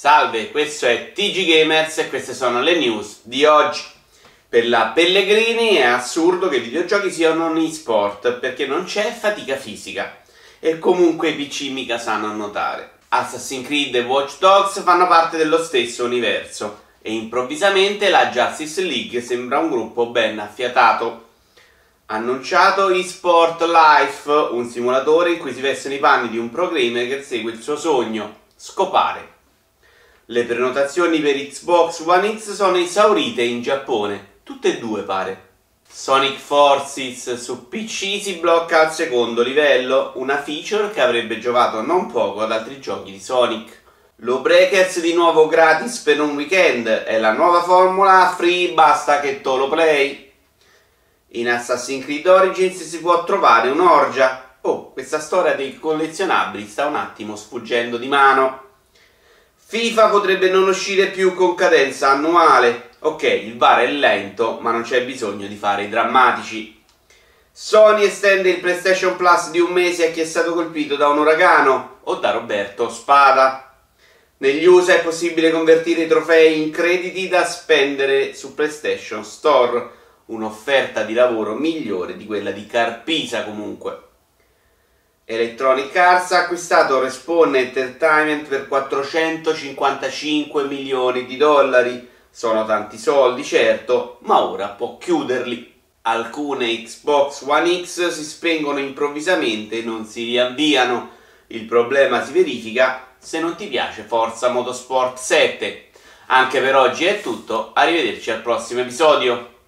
Salve, questo è TG Gamers e queste sono le news di oggi. Per la Pellegrini è assurdo che i videogiochi siano un e-sport perché non c'è fatica fisica e comunque i PC mica sanno nuotare. Assassin's Creed e Watch Dogs fanno parte dello stesso universo e improvvisamente la Justice League sembra un gruppo ben affiatato. Annunciato eSport Life, un simulatore in cui si vestono i panni di un pro gamer che segue il suo sogno, scopare. Le prenotazioni per Xbox One X sono esaurite in Giappone, tutte e due pare. Sonic Forces su PC si blocca al secondo livello, una feature che avrebbe giovato non poco ad altri giochi di Sonic. Lo Breakers di nuovo gratis per un weekend, è la nuova formula free basta che to lo play. In Assassin's Creed Origins si può trovare un'orgia. Oh, questa storia dei collezionabili sta un attimo sfuggendo di mano. FIFA potrebbe non uscire più con cadenza annuale. Ok, il VAR è lento, ma non c'è bisogno di fare i drammatici. Sony estende il PlayStation Plus di un mese a chi è stato colpito da un uragano o da Roberto Spada. Negli USA è possibile convertire i trofei in crediti da spendere su PlayStation Store, un'offerta di lavoro migliore di quella di Carpisa comunque. Electronic Arts ha acquistato Respawn Entertainment per 455 milioni di dollari. Sono tanti soldi, certo, ma ora può chiuderli. Alcune Xbox One X si spengono improvvisamente e non si riavviano. Il problema si verifica se non ti piace Forza Motorsport 7. Anche per oggi è tutto, arrivederci al prossimo episodio.